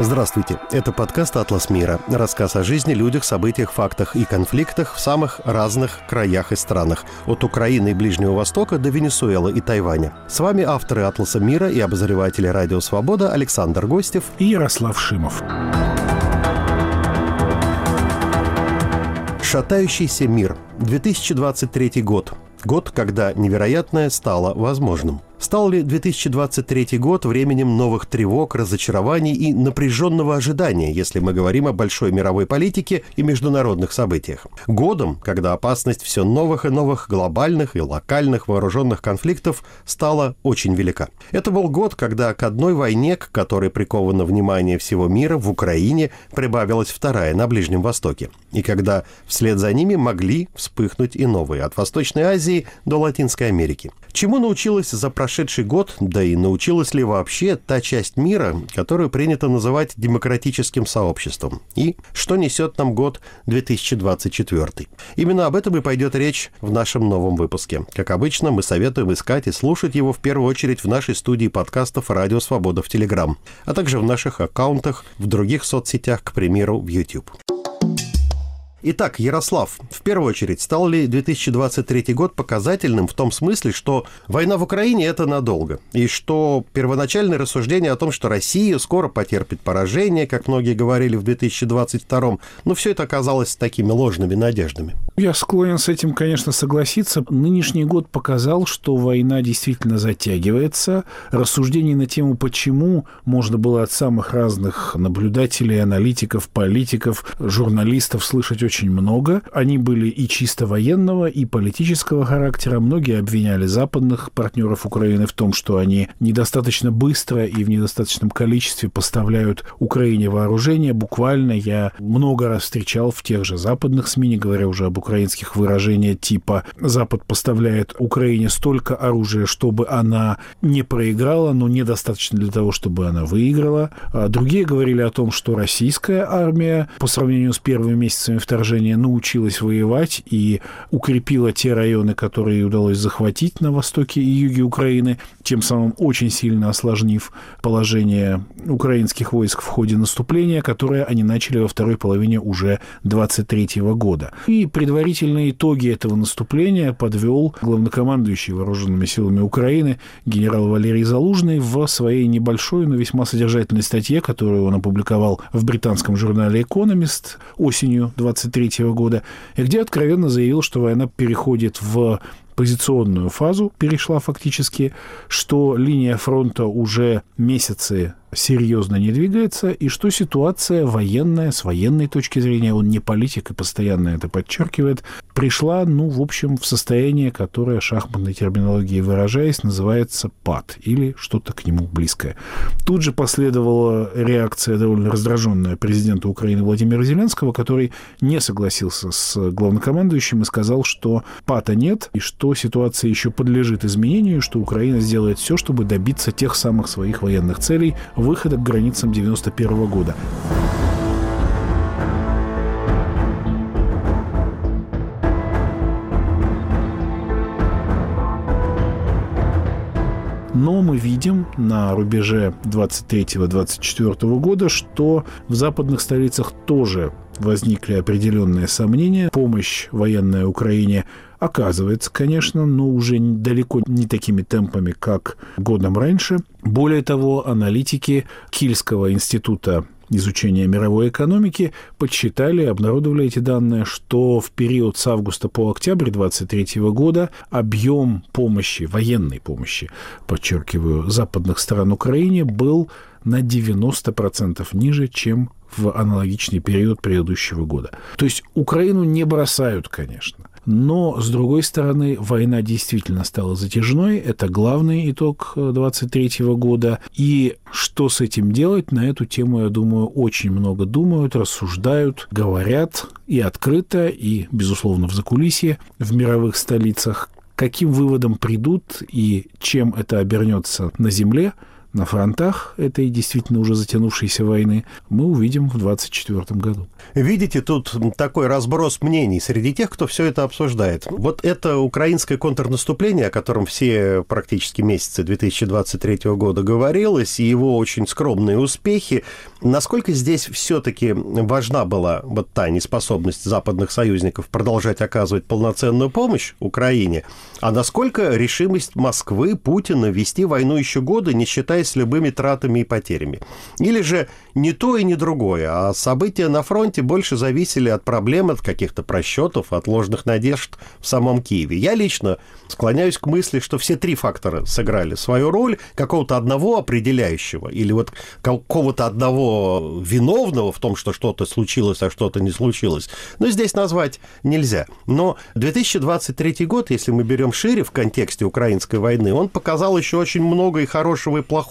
Здравствуйте. Это подкаст «Атлас мира». Рассказ о жизни, людях, событиях, фактах и конфликтах в самых разных краях и странах. От Украины и Ближнего Востока до Венесуэлы и Тайваня. С вами авторы «Атласа мира» и обозреватели «Радио Свобода» Александр Гостев и Ярослав Шимов. Шатающийся мир. 2023 год. Год, когда невероятное стало возможным. Стал ли 2023 год временем новых тревог, разочарований и напряженного ожидания, если мы говорим о большой мировой политике и международных событиях? Годом, когда опасность все новых и новых глобальных и локальных вооруженных конфликтов стала очень велика. Это был год, когда к одной войне, к которой приковано внимание всего мира, в Украине прибавилась вторая на Ближнем Востоке. И когда вслед за ними могли вспыхнуть и новые, от Восточной Азии до Латинской Америки. Чему научилась за прошедший год, да и научилась ли вообще та часть мира, которую принято называть демократическим сообществом? И что несет нам год 2024? Именно об этом и пойдет речь в нашем новом выпуске. Как обычно, мы советуем искать и слушать его в первую очередь в нашей студии подкастов «Радио Свобода» в Телеграм, а также в наших аккаунтах в других соцсетях, к примеру, в YouTube. Итак, Ярослав, в первую очередь, стал ли 2023 год показательным в том смысле, что война в Украине – это надолго, и что первоначальное рассуждение о том, что Россия скоро потерпит поражение, как многие говорили в 2022, ну, все это оказалось такими ложными надеждами? Я склонен с этим, конечно, согласиться. Нынешний год показал, что война действительно затягивается. Рассуждений на тему «почему» можно было от самых разных наблюдателей, аналитиков, политиков, журналистов слышать очень много. Они были и чисто военного, и политического характера. Многие обвиняли западных партнеров Украины в том, что они недостаточно быстро и в недостаточном количестве поставляют Украине вооружение. Буквально я много раз встречал в тех же западных СМИ, не говоря уже об украинских выражения типа «Запад поставляет Украине столько оружия, чтобы она не проиграла, но недостаточно для того, чтобы она выиграла». А другие говорили о том, что российская армия по сравнению с первыми месяцами второй вторжения научилась воевать и укрепила те районы, которые удалось захватить на востоке и юге Украины, тем самым очень сильно осложнив положение украинских войск в ходе наступления, которое они начали во второй половине уже 23 года. И предварительные итоги этого наступления подвел главнокомандующий вооруженными силами Украины генерал Валерий Залужный в своей небольшой, но весьма содержательной статье, которую он опубликовал в британском журнале «Экономист» осенью 23 1923 года, и где откровенно заявил, что война переходит в позиционную фазу, перешла фактически, что линия фронта уже месяцы серьезно не двигается, и что ситуация военная, с военной точки зрения, он не политик и постоянно это подчеркивает, пришла, ну, в общем, в состояние, которое шахматной терминологией выражаясь, называется пад или что-то к нему близкое. Тут же последовала реакция довольно раздраженная президента Украины Владимира Зеленского, который не согласился с главнокомандующим и сказал, что пата нет, и что ситуация еще подлежит изменению, что Украина сделает все, чтобы добиться тех самых своих военных целей, выхода к границам 1991 года. Мы видим на рубеже 23-24 года, что в западных столицах тоже возникли определенные сомнения. Помощь военная Украине оказывается, конечно, но уже далеко не такими темпами, как годом раньше. Более того, аналитики Кильского института изучения мировой экономики подсчитали, обнародовали эти данные, что в период с августа по октябрь 2023 года объем помощи, военной помощи, подчеркиваю, западных стран Украине был на 90% ниже, чем в аналогичный период предыдущего года. То есть Украину не бросают, конечно. Но, с другой стороны, война действительно стала затяжной. Это главный итог 23 года. И что с этим делать, на эту тему, я думаю, очень много думают, рассуждают, говорят и открыто, и, безусловно, в закулисье, в мировых столицах. Каким выводом придут и чем это обернется на земле – на фронтах этой действительно уже затянувшейся войны, мы увидим в 2024 году. Видите, тут такой разброс мнений среди тех, кто все это обсуждает. Вот это украинское контрнаступление, о котором все практически месяцы 2023 года говорилось, и его очень скромные успехи, насколько здесь все-таки важна была вот та неспособность западных союзников продолжать оказывать полноценную помощь Украине, а насколько решимость Москвы, Путина вести войну еще годы, не считаясь любыми тратами и потерями? Или же не то и не другое, а события на фронте больше зависели от проблем, от каких-то просчетов, от ложных надежд в самом Киеве. Я лично склоняюсь к мысли, что все три фактора сыграли свою роль, какого-то одного определяющего или вот какого-то одного виновного в том, что что-то случилось, а что-то не случилось. Но здесь назвать нельзя. Но 2023 год, если мы берем шире в контексте украинской войны, он показал еще очень много и хорошего, и плохого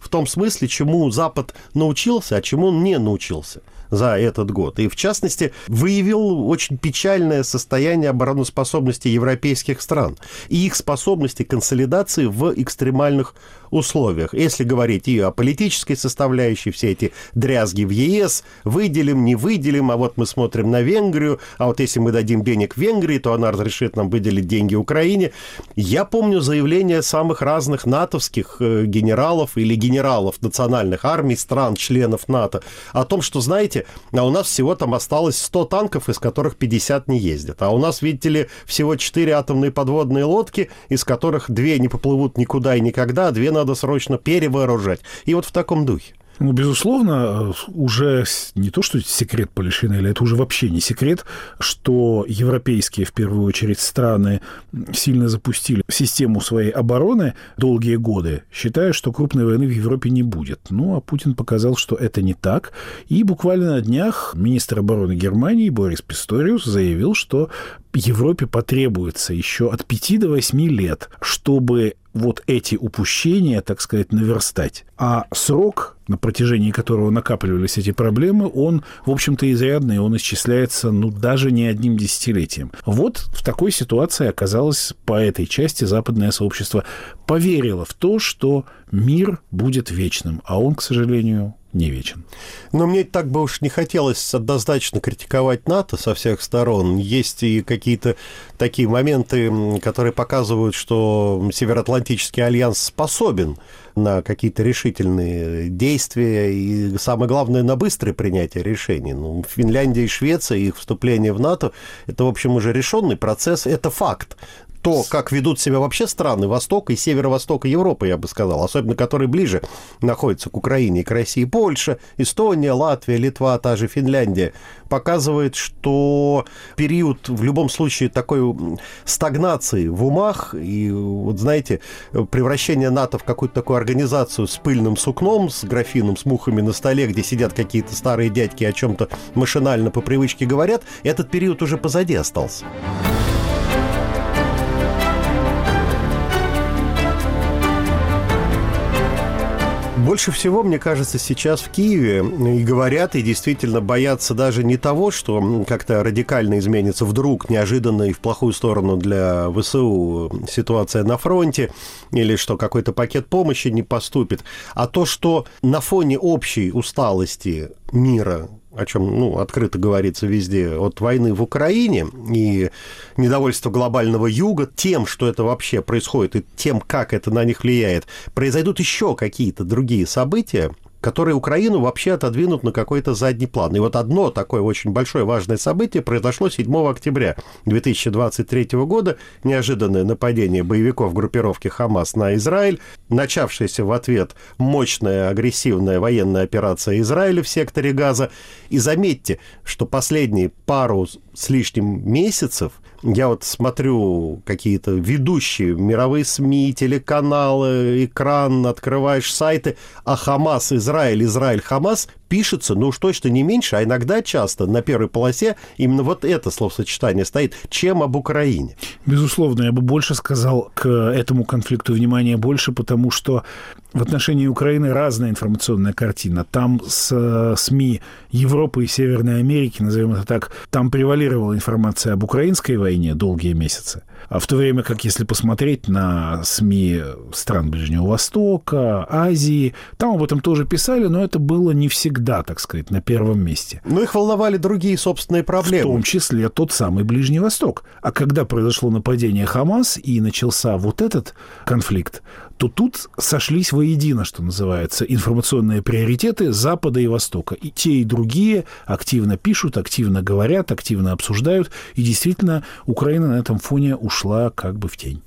в том смысле, чему Запад научился, а чему он не научился за этот год. И, в частности, выявил очень печальное состояние обороноспособности европейских стран и их способности консолидации в экстремальных условиях. Если говорить и о политической составляющей, все эти дрязги в ЕС, выделим, не выделим, а вот мы смотрим на Венгрию, а вот если мы дадим денег Венгрии, то она разрешит нам выделить деньги Украине. Я помню заявления самых разных натовских э, генералов или генералов национальных армий стран, членов НАТО, о том, что, знаете, а у нас всего там осталось 100 танков, из которых 50 не ездят. А у нас, видите ли, всего 4 атомные подводные лодки, из которых 2 не поплывут никуда и никогда, а 2 надо срочно перевооружать. И вот в таком духе. Ну, безусловно, уже не то, что секрет Полишинеля, это уже вообще не секрет, что европейские, в первую очередь, страны сильно запустили систему своей обороны долгие годы, считая, что крупной войны в Европе не будет. Ну, а Путин показал, что это не так. И буквально на днях министр обороны Германии Борис Писториус заявил, что Европе потребуется еще от 5 до 8 лет, чтобы вот эти упущения, так сказать, наверстать. А срок, на протяжении которого накапливались эти проблемы, он, в общем-то, изрядный, он исчисляется, ну, даже не одним десятилетием. Вот в такой ситуации оказалось по этой части западное сообщество поверило в то, что мир будет вечным, а он, к сожалению, не вечен. Но мне так бы уж не хотелось однозначно критиковать НАТО со всех сторон. Есть и какие-то такие моменты, которые показывают, что Североатлантический альянс способен на какие-то решительные действия и, самое главное, на быстрое принятие решений. Ну, Финляндия и Швеция, их вступление в НАТО, это, в общем, уже решенный процесс, это факт то, как ведут себя вообще страны Востока и Северо-Востока Европы, я бы сказал, особенно которые ближе находятся к Украине и к России, Польша, Эстония, Латвия, Литва, та же Финляндия, показывает, что период в любом случае такой стагнации в умах и, вот знаете, превращение НАТО в какую-то такую организацию с пыльным сукном, с графином, с мухами на столе, где сидят какие-то старые дядьки о чем-то машинально по привычке говорят, этот период уже позади остался. Больше всего, мне кажется, сейчас в Киеве и говорят, и действительно боятся даже не того, что как-то радикально изменится вдруг, неожиданно и в плохую сторону для ВСУ ситуация на фронте, или что какой-то пакет помощи не поступит, а то, что на фоне общей усталости мира о чем ну, открыто говорится везде, от войны в Украине и недовольство глобального юга тем, что это вообще происходит, и тем, как это на них влияет, произойдут еще какие-то другие события, которые Украину вообще отодвинут на какой-то задний план. И вот одно такое очень большое важное событие произошло 7 октября 2023 года. Неожиданное нападение боевиков группировки «Хамас» на Израиль, начавшаяся в ответ мощная агрессивная военная операция Израиля в секторе Газа. И заметьте, что последние пару с лишним месяцев – я вот смотрю какие-то ведущие мировые СМИ, телеканалы, экран, открываешь сайты, а Хамас, Израиль, Израиль, Хамас пишется, ну уж точно не меньше, а иногда часто на первой полосе именно вот это словосочетание стоит, чем об Украине. Безусловно, я бы больше сказал к этому конфликту внимания больше, потому что в отношении Украины разная информационная картина. Там с э, СМИ Европы и Северной Америки, назовем это так, там превалировала информация об украинской войне долгие месяцы. А в то время как, если посмотреть на СМИ стран Ближнего Востока, Азии, там об этом тоже писали, но это было не всегда, так сказать, на первом месте. Но их волновали другие собственные проблемы. В том числе тот самый Ближний Восток. А когда произошло нападение Хамас и начался вот этот конфликт, то тут сошлись воедино, что называется, информационные приоритеты Запада и Востока. И те, и другие активно пишут, активно говорят, активно обсуждают. И действительно, Украина на этом фоне ушла как бы в тень.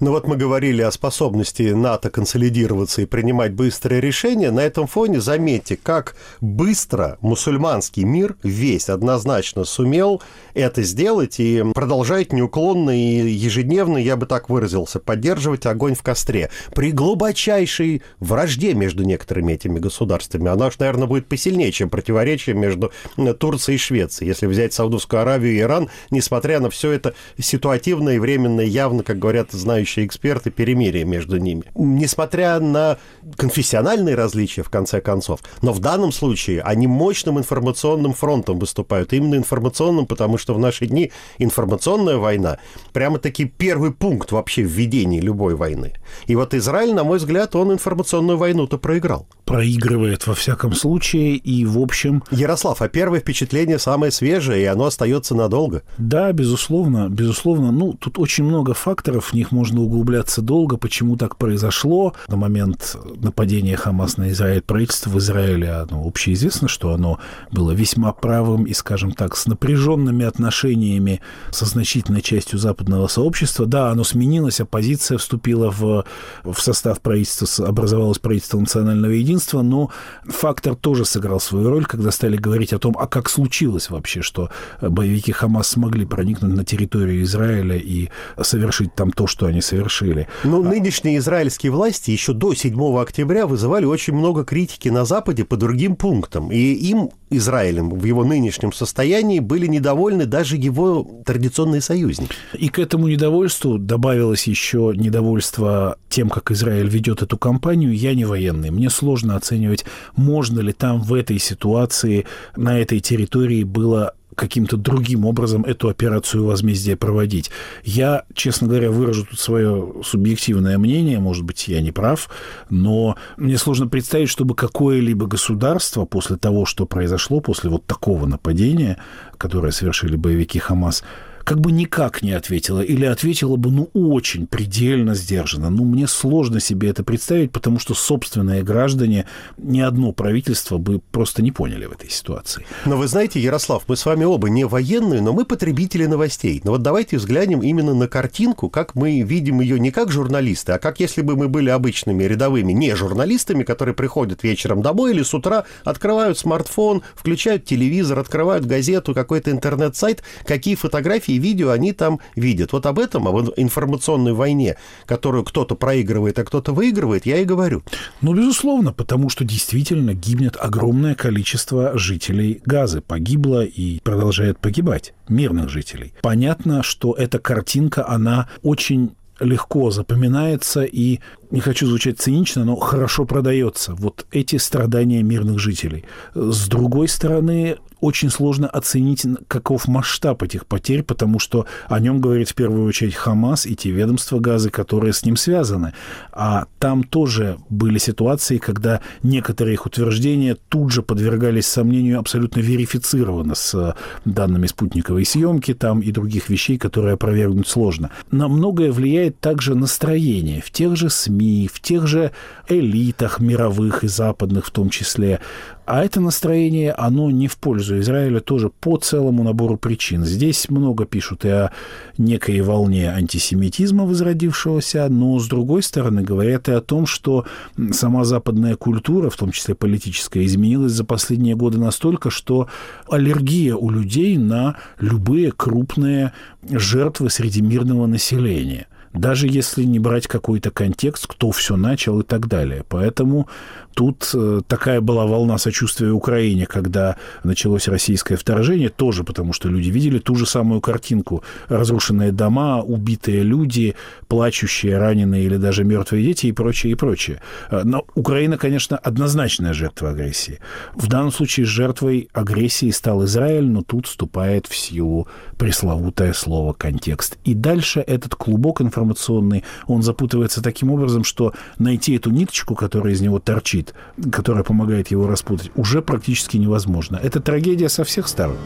Ну вот мы говорили о способности НАТО консолидироваться и принимать быстрые решения. На этом фоне заметьте, как быстро мусульманский мир весь однозначно сумел это сделать и продолжает неуклонно и ежедневно, я бы так выразился, поддерживать огонь в костре. При глубочайшей вражде между некоторыми этими государствами. Она уж, наверное, будет посильнее, чем противоречие между Турцией и Швецией. Если взять Саудовскую Аравию и Иран, несмотря на все это ситуативно и временно, явно, как говорят знающие эксперты, перемирие между ними. Несмотря на конфессиональные различия, в конце концов, но в данном случае они мощным информационным фронтом выступают. Именно информационным, потому что в наши дни информационная война прямо-таки первый пункт вообще в ведении любой войны. И вот Израиль, на мой взгляд, он информационную войну-то проиграл. Проигрывает во всяком случае, и в общем... Ярослав, а первое впечатление самое свежее, и оно остается надолго. Да, безусловно, безусловно. Ну, тут очень много факторов, в них можно углубляться долго, почему так произошло. На момент нападения Хамас на Израиль, правительство в Израиле, оно общеизвестно, что оно было весьма правым и, скажем так, с напряженными отношениями со значительной частью западного сообщества. Да, оно сменилось, оппозиция вступила в, в состав правительства, образовалось правительство национального единства, но фактор тоже сыграл свою роль, когда стали говорить о том, а как случилось вообще, что боевики Хамас смогли проникнуть на территорию Израиля и совершить там то, что они совершили. Ну, нынешние израильские власти еще до 7 октября вызывали очень много критики на Западе по другим пунктам. И им, Израилем, в его нынешнем состоянии были недовольны даже его традиционные союзники. И к этому недовольству добавилось еще недовольство тем, как Израиль ведет эту кампанию. Я не военный. Мне сложно оценивать, можно ли там в этой ситуации, на этой территории было каким-то другим образом эту операцию возмездия проводить. Я, честно говоря, выражу тут свое субъективное мнение, может быть, я не прав, но мне сложно представить, чтобы какое-либо государство после того, что произошло, после вот такого нападения, которое совершили боевики Хамас, как бы никак не ответила или ответила бы, ну, очень предельно сдержанно. Ну, мне сложно себе это представить, потому что собственные граждане ни одно правительство бы просто не поняли в этой ситуации. Но вы знаете, Ярослав, мы с вами оба не военные, но мы потребители новостей. Но вот давайте взглянем именно на картинку, как мы видим ее не как журналисты, а как если бы мы были обычными рядовыми не журналистами, которые приходят вечером домой или с утра открывают смартфон, включают телевизор, открывают газету, какой-то интернет-сайт, какие фотографии и видео они там видят. Вот об этом, об информационной войне, которую кто-то проигрывает, а кто-то выигрывает, я и говорю. Ну, безусловно, потому что действительно гибнет огромное количество жителей Газы. Погибло и продолжает погибать мирных жителей. Понятно, что эта картинка, она очень легко запоминается и, не хочу звучать цинично, но хорошо продается. Вот эти страдания мирных жителей. С другой стороны, очень сложно оценить, каков масштаб этих потерь, потому что о нем говорит в первую очередь Хамас и те ведомства газы, которые с ним связаны. А там тоже были ситуации, когда некоторые их утверждения тут же подвергались сомнению абсолютно верифицированно с данными спутниковой съемки там и других вещей, которые опровергнуть сложно. На многое влияет также настроение в тех же СМИ, в тех же элитах мировых и западных в том числе. А это настроение, оно не в пользу Израиля тоже по целому набору причин. Здесь много пишут и о некой волне антисемитизма возродившегося, но, с другой стороны, говорят и о том, что сама западная культура, в том числе политическая, изменилась за последние годы настолько, что аллергия у людей на любые крупные жертвы среди мирного населения – даже если не брать какой-то контекст, кто все начал и так далее. Поэтому тут э, такая была волна сочувствия Украине, когда началось российское вторжение, тоже потому что люди видели ту же самую картинку. Разрушенные дома, убитые люди, плачущие, раненые или даже мертвые дети и прочее, и прочее. Э, но Украина, конечно, однозначная жертва агрессии. В данном случае жертвой агрессии стал Израиль, но тут вступает в силу пресловутое слово «контекст». И дальше этот клубок информационный, он запутывается таким образом, что найти эту ниточку, которая из него торчит, которая помогает его распутать, уже практически невозможно. Это трагедия со всех сторон.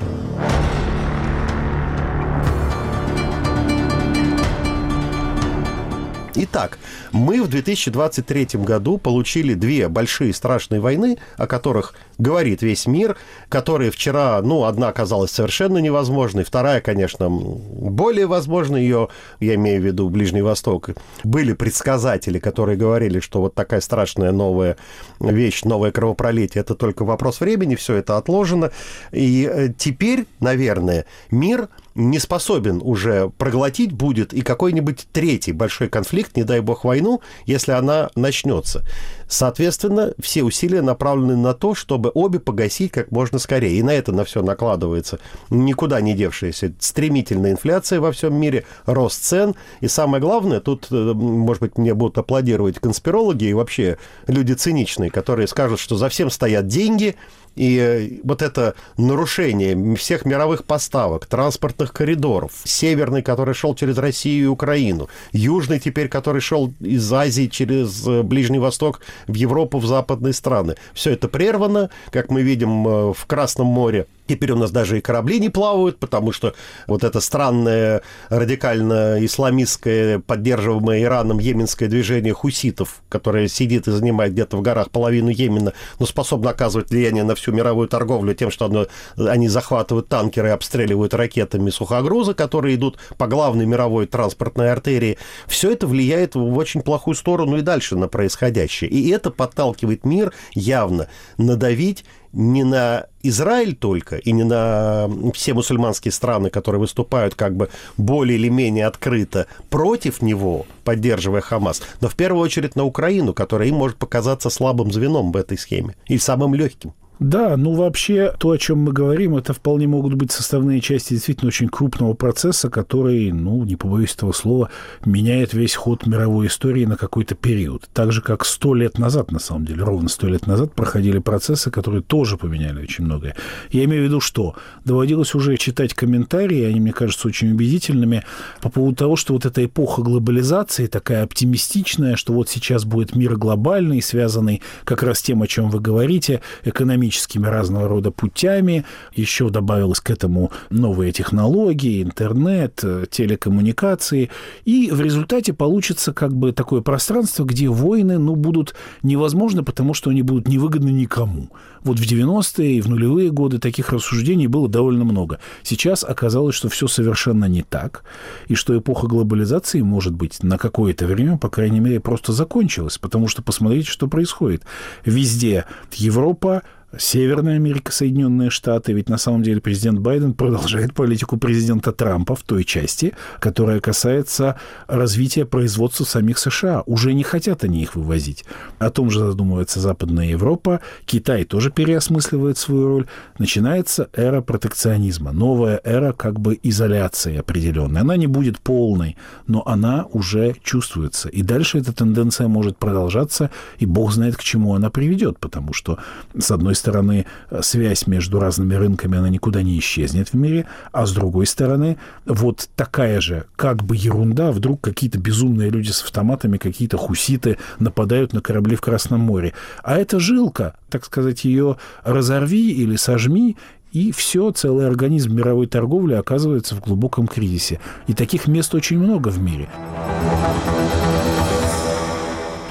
Итак, мы в 2023 году получили две большие страшные войны, о которых говорит весь мир, которые вчера, ну, одна оказалась совершенно невозможной, вторая, конечно, более возможна ее, я имею в виду Ближний Восток. Были предсказатели, которые говорили, что вот такая страшная новая вещь, новое кровопролитие, это только вопрос времени, все это отложено. И э, теперь, наверное, мир не способен уже проглотить будет и какой-нибудь третий большой конфликт, не дай бог войну, если она начнется. Соответственно, все усилия направлены на то, чтобы обе погасить как можно скорее. И на это на все накладывается никуда не девшаяся стремительная инфляция во всем мире, рост цен. И самое главное, тут, э, может быть, мне будут аплодировать конспирологи и вообще люди циничные, которые скажут, что за всем стоят деньги, и э, вот это нарушение всех мировых поставок, транспортных коридоров, северный, который шел через Россию и Украину, южный теперь, который шел из Азии через э, Ближний Восток в Европу, в западные страны. Все это прервано, как мы видим э, в Красном море. Теперь у нас даже и корабли не плавают, потому что вот это странное радикально-исламистское, поддерживаемое Ираном йеменское движение хуситов, которое сидит и занимает где-то в горах половину Йемена, но способно оказывать влияние на всю мировую торговлю тем, что оно, они захватывают танкеры и обстреливают ракетами сухогрузы, которые идут по главной мировой транспортной артерии. Все это влияет в очень плохую сторону и дальше на происходящее. И это подталкивает мир явно надавить не на Израиль только и не на все мусульманские страны, которые выступают как бы более или менее открыто против него, поддерживая Хамас, но в первую очередь на Украину, которая им может показаться слабым звеном в этой схеме и самым легким. Да, ну вообще то, о чем мы говорим, это вполне могут быть составные части действительно очень крупного процесса, который, ну, не побоюсь этого слова, меняет весь ход мировой истории на какой-то период. Так же, как сто лет назад, на самом деле, ровно сто лет назад проходили процессы, которые тоже поменяли очень многое. Я имею в виду, что доводилось уже читать комментарии, они, мне кажутся, очень убедительными, по поводу того, что вот эта эпоха глобализации такая оптимистичная, что вот сейчас будет мир глобальный, связанный как раз тем, о чем вы говорите, экономически экономическими разного рода путями. Еще добавилось к этому новые технологии, интернет, э, телекоммуникации. И в результате получится как бы такое пространство, где войны ну, будут невозможны, потому что они будут невыгодны никому. Вот в 90-е и в нулевые годы таких рассуждений было довольно много. Сейчас оказалось, что все совершенно не так, и что эпоха глобализации, может быть, на какое-то время, по крайней мере, просто закончилась, потому что посмотрите, что происходит. Везде Европа, Северная Америка, Соединенные Штаты, ведь на самом деле президент Байден продолжает политику президента Трампа в той части, которая касается развития производства самих США. Уже не хотят они их вывозить. О том же задумывается Западная Европа. Китай тоже переосмысливает свою роль. Начинается эра протекционизма. Новая эра как бы изоляции определенной. Она не будет полной, но она уже чувствуется. И дальше эта тенденция может продолжаться, и бог знает, к чему она приведет, потому что, с одной стороны, связь между разными рынками, она никуда не исчезнет в мире, а с другой стороны, вот такая же как бы ерунда, вдруг какие-то безумные люди с автоматами, какие-то хуситы нападают на корабли в Красном море. А это жилка, так сказать, ее разорви или сожми, и все, целый организм мировой торговли оказывается в глубоком кризисе. И таких мест очень много в мире.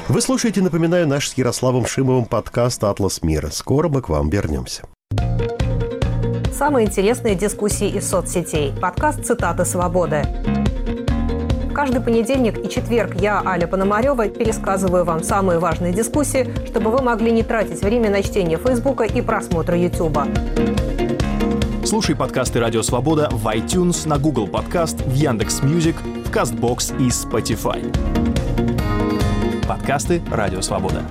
Вы слушаете, напоминаю, наш с Ярославом Шимовым подкаст «Атлас мира». Скоро мы к вам вернемся. Самые интересные дискуссии из соцсетей. Подкаст «Цитаты свободы». Каждый понедельник и четверг я, Аля Пономарева, пересказываю вам самые важные дискуссии, чтобы вы могли не тратить время на чтение Фейсбука и просмотра Ютуба. Слушай подкасты «Радио Свобода» в iTunes, на Google Podcast, в Яндекс.Music, в Castbox и Spotify. Подкасты «Радио Свобода».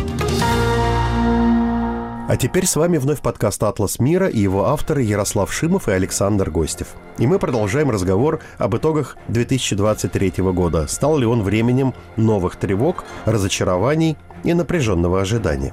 А теперь с вами вновь подкаст «Атлас мира» и его авторы Ярослав Шимов и Александр Гостев. И мы продолжаем разговор об итогах 2023 года. Стал ли он временем новых тревог, разочарований и напряженного ожидания?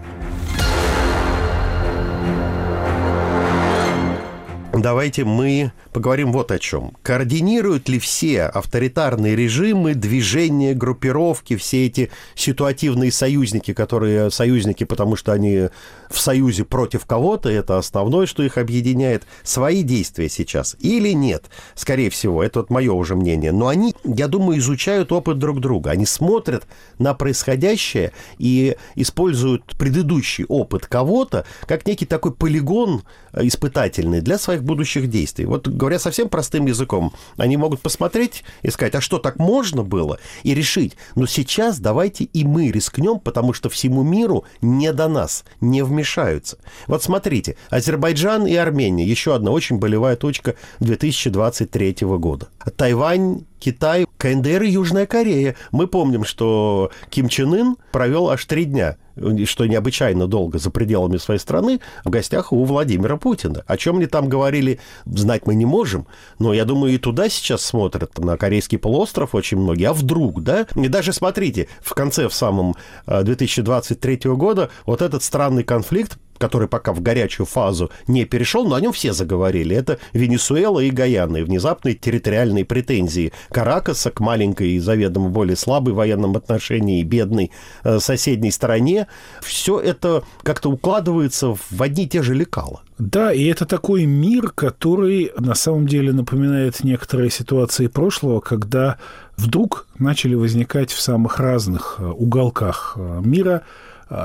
Давайте мы поговорим вот о чем. Координируют ли все авторитарные режимы, движения, группировки, все эти ситуативные союзники, которые союзники, потому что они в союзе против кого-то, это основное, что их объединяет, свои действия сейчас или нет? Скорее всего, это вот мое уже мнение. Но они, я думаю, изучают опыт друг друга. Они смотрят на происходящее и используют предыдущий опыт кого-то как некий такой полигон испытательный для своих будущих действий. Вот говоря совсем простым языком, они могут посмотреть и сказать, а что, так можно было? И решить, но сейчас давайте и мы рискнем, потому что всему миру не до нас, не вмешаются. Вот смотрите, Азербайджан и Армения, еще одна очень болевая точка 2023 года. Тайвань Китай, КНДР и Южная Корея. Мы помним, что Ким Чен Ын провел аж три дня что необычайно долго за пределами своей страны, в гостях у Владимира Путина. О чем они там говорили, знать мы не можем, но я думаю, и туда сейчас смотрят, на Корейский полуостров очень многие. А вдруг, да? И даже смотрите, в конце, в самом 2023 э, года вот этот странный конфликт который пока в горячую фазу не перешел, но о нем все заговорили. Это Венесуэла и Гаяна, и внезапные территориальные претензии Каракаса к маленькой и заведомо более слабой в военном отношении и бедной э, соседней стороне. Все это как-то укладывается в одни и те же лекала. Да, и это такой мир, который на самом деле напоминает некоторые ситуации прошлого, когда вдруг начали возникать в самых разных э, уголках э, мира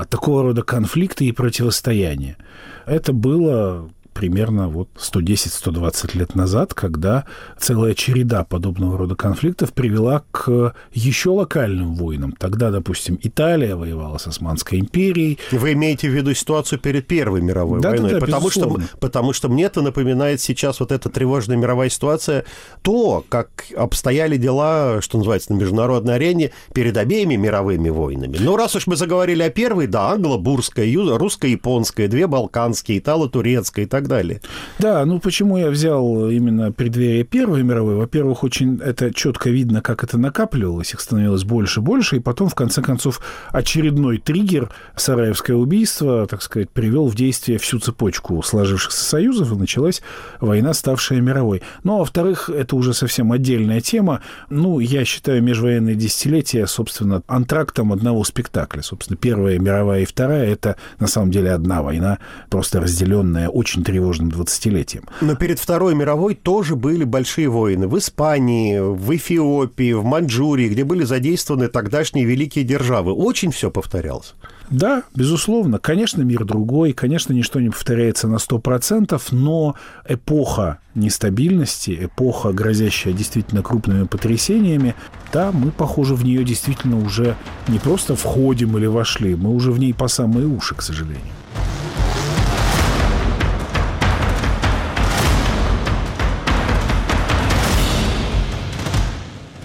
такого рода конфликты и противостояния. Это было примерно вот 110-120 лет назад, когда целая череда подобного рода конфликтов привела к еще локальным войнам. Тогда, допустим, Италия воевала с Османской империей. Вы имеете в виду ситуацию перед Первой мировой да, войной? Да, да, потому, что, потому что мне это напоминает сейчас вот эта тревожная мировая ситуация, то, как обстояли дела, что называется, на международной арене перед обеими мировыми войнами. Ну, раз уж мы заговорили о первой, да, англо-бурская, русско-японская, две балканские, итало-турецкая и так так далее. Да, ну почему я взял именно преддверие Первой мировой? Во-первых, очень это четко видно, как это накапливалось, их становилось больше и больше, и потом, в конце концов, очередной триггер, Сараевское убийство, так сказать, привел в действие всю цепочку сложившихся союзов, и началась война, ставшая мировой. Ну, а во-вторых, это уже совсем отдельная тема. Ну, я считаю межвоенные десятилетия, собственно, антрактом одного спектакля. Собственно, Первая мировая и Вторая – это на самом деле одна война, просто разделенная очень тревожным 20-летием. Но перед Второй мировой тоже были большие войны. В Испании, в Эфиопии, в Маньчжурии, где были задействованы тогдашние великие державы. Очень все повторялось. Да, безусловно. Конечно, мир другой, конечно, ничто не повторяется на 100%, но эпоха нестабильности, эпоха, грозящая действительно крупными потрясениями, да, мы, похоже, в нее действительно уже не просто входим или вошли, мы уже в ней по самые уши, к сожалению.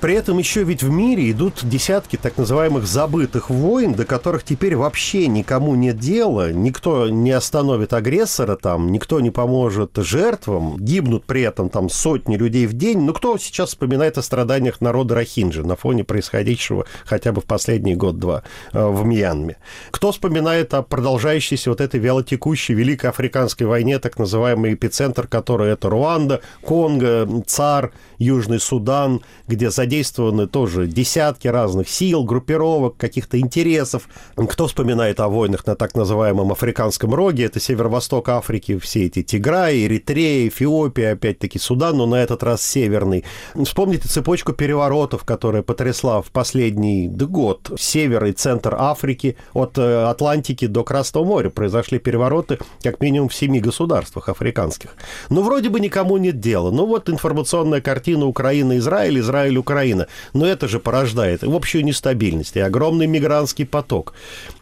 При этом еще ведь в мире идут десятки так называемых забытых войн, до которых теперь вообще никому нет дела, никто не остановит агрессора там, никто не поможет жертвам, гибнут при этом там сотни людей в день. Ну, кто сейчас вспоминает о страданиях народа Рахинджи на фоне происходящего хотя бы в последний год-два э, в Мьянме? Кто вспоминает о продолжающейся вот этой вялотекущей Великой Африканской войне, так называемый эпицентр, который это Руанда, Конго, ЦАР, Южный Судан, где задействованы тоже десятки разных сил, группировок, каких-то интересов. Кто вспоминает о войнах на так называемом Африканском роге? Это северо-восток Африки, все эти Тиграй, Эритрея, Эфиопия, опять-таки Судан, но на этот раз северный. Вспомните цепочку переворотов, которая потрясла в последний год север и центр Африки, от э, Атлантики до Красного моря. Произошли перевороты как минимум в семи государствах африканских. Ну, вроде бы никому нет дела. Ну, вот информационная картина Украина-Израиль, Израиль-Украина, Украина. Но это же порождает общую нестабильность, и огромный мигрантский поток,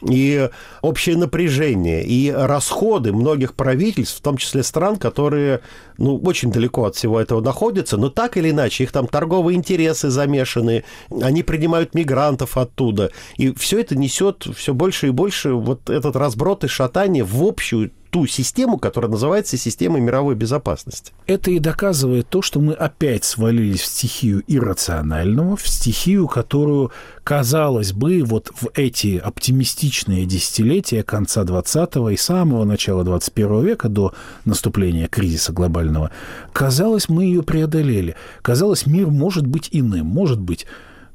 и общее напряжение, и расходы многих правительств, в том числе стран, которые ну, очень далеко от всего этого находятся, но так или иначе их там торговые интересы замешаны, они принимают мигрантов оттуда, и все это несет все больше и больше вот этот разброд и шатание в общую ту систему, которая называется системой мировой безопасности. Это и доказывает то, что мы опять свалились в стихию иррационального, в стихию, которую, казалось бы, вот в эти оптимистичные десятилетия конца 20-го и самого начала 21 века до наступления кризиса глобального, казалось, мы ее преодолели. Казалось, мир может быть иным, может быть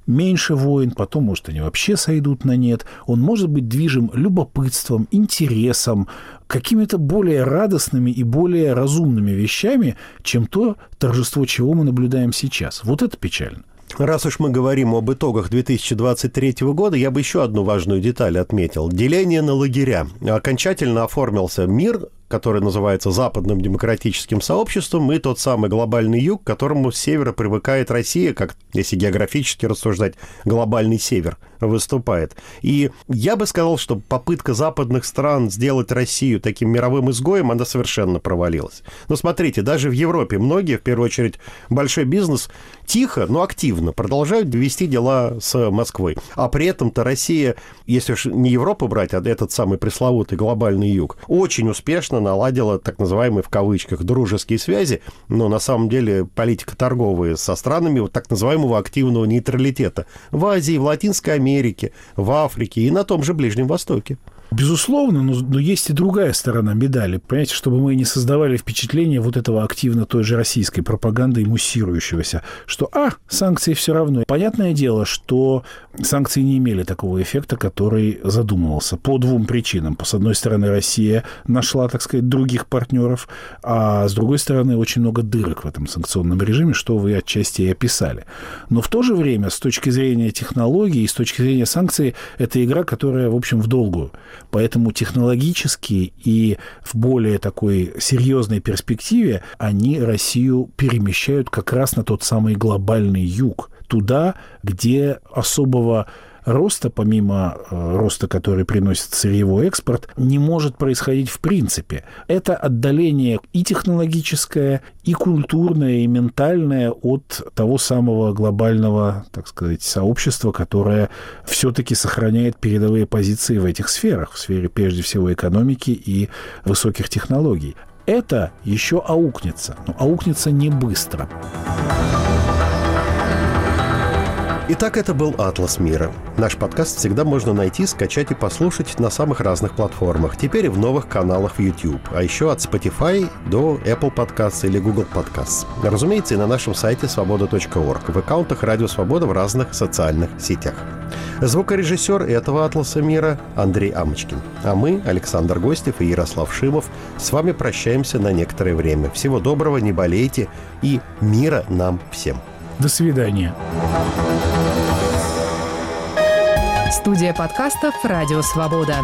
меньше войн, потом, может, они вообще сойдут на нет. Он может быть движим любопытством, интересом, какими-то более радостными и более разумными вещами, чем то торжество, чего мы наблюдаем сейчас. Вот это печально. Раз уж мы говорим об итогах 2023 года, я бы еще одну важную деталь отметил. Деление на лагеря. Окончательно оформился мир который называется западным демократическим сообществом, и тот самый глобальный юг, к которому с севера привыкает Россия, как, если географически рассуждать, глобальный север выступает. И я бы сказал, что попытка западных стран сделать Россию таким мировым изгоем, она совершенно провалилась. Но смотрите, даже в Европе многие, в первую очередь большой бизнес, тихо, но активно продолжают вести дела с Москвой. А при этом-то Россия, если уж не Европу брать, а этот самый пресловутый глобальный юг, очень успешно наладила так называемые в кавычках дружеские связи, но на самом деле политика торговая со странами вот так называемого активного нейтралитета в Азии, в Латинской Америке, в Африке и на том же Ближнем Востоке. Безусловно, но, но есть и другая сторона медали. Понимаете, чтобы мы не создавали впечатление вот этого активно той же российской пропаганды и муссирующегося, что, а, санкции все равно. Понятное дело, что санкции не имели такого эффекта, который задумывался. По двум причинам. С одной стороны, Россия нашла, так сказать, других партнеров, а с другой стороны, очень много дырок в этом санкционном режиме, что вы отчасти и описали. Но в то же время, с точки зрения технологий и с точки зрения санкций, это игра, которая, в общем, в долгую. Поэтому технологически и в более такой серьезной перспективе они Россию перемещают как раз на тот самый глобальный юг, туда, где особого роста, помимо э, роста, который приносит сырьевой экспорт, не может происходить в принципе. Это отдаление и технологическое, и культурное, и ментальное от того самого глобального, так сказать, сообщества, которое все-таки сохраняет передовые позиции в этих сферах, в сфере прежде всего экономики и высоких технологий. Это еще аукнется, но аукнется не быстро. Итак, это был «Атлас мира». Наш подкаст всегда можно найти, скачать и послушать на самых разных платформах. Теперь и в новых каналах в YouTube, а еще от Spotify до Apple Podcasts или Google Podcasts. Разумеется, и на нашем сайте свобода.орг, в аккаунтах Радио Свобода в разных социальных сетях. Звукорежиссер этого «Атласа мира» Андрей Амочкин. А мы, Александр Гостев и Ярослав Шимов, с вами прощаемся на некоторое время. Всего доброго, не болейте и мира нам всем. До свидания. Студия подкастов «Радио Свобода».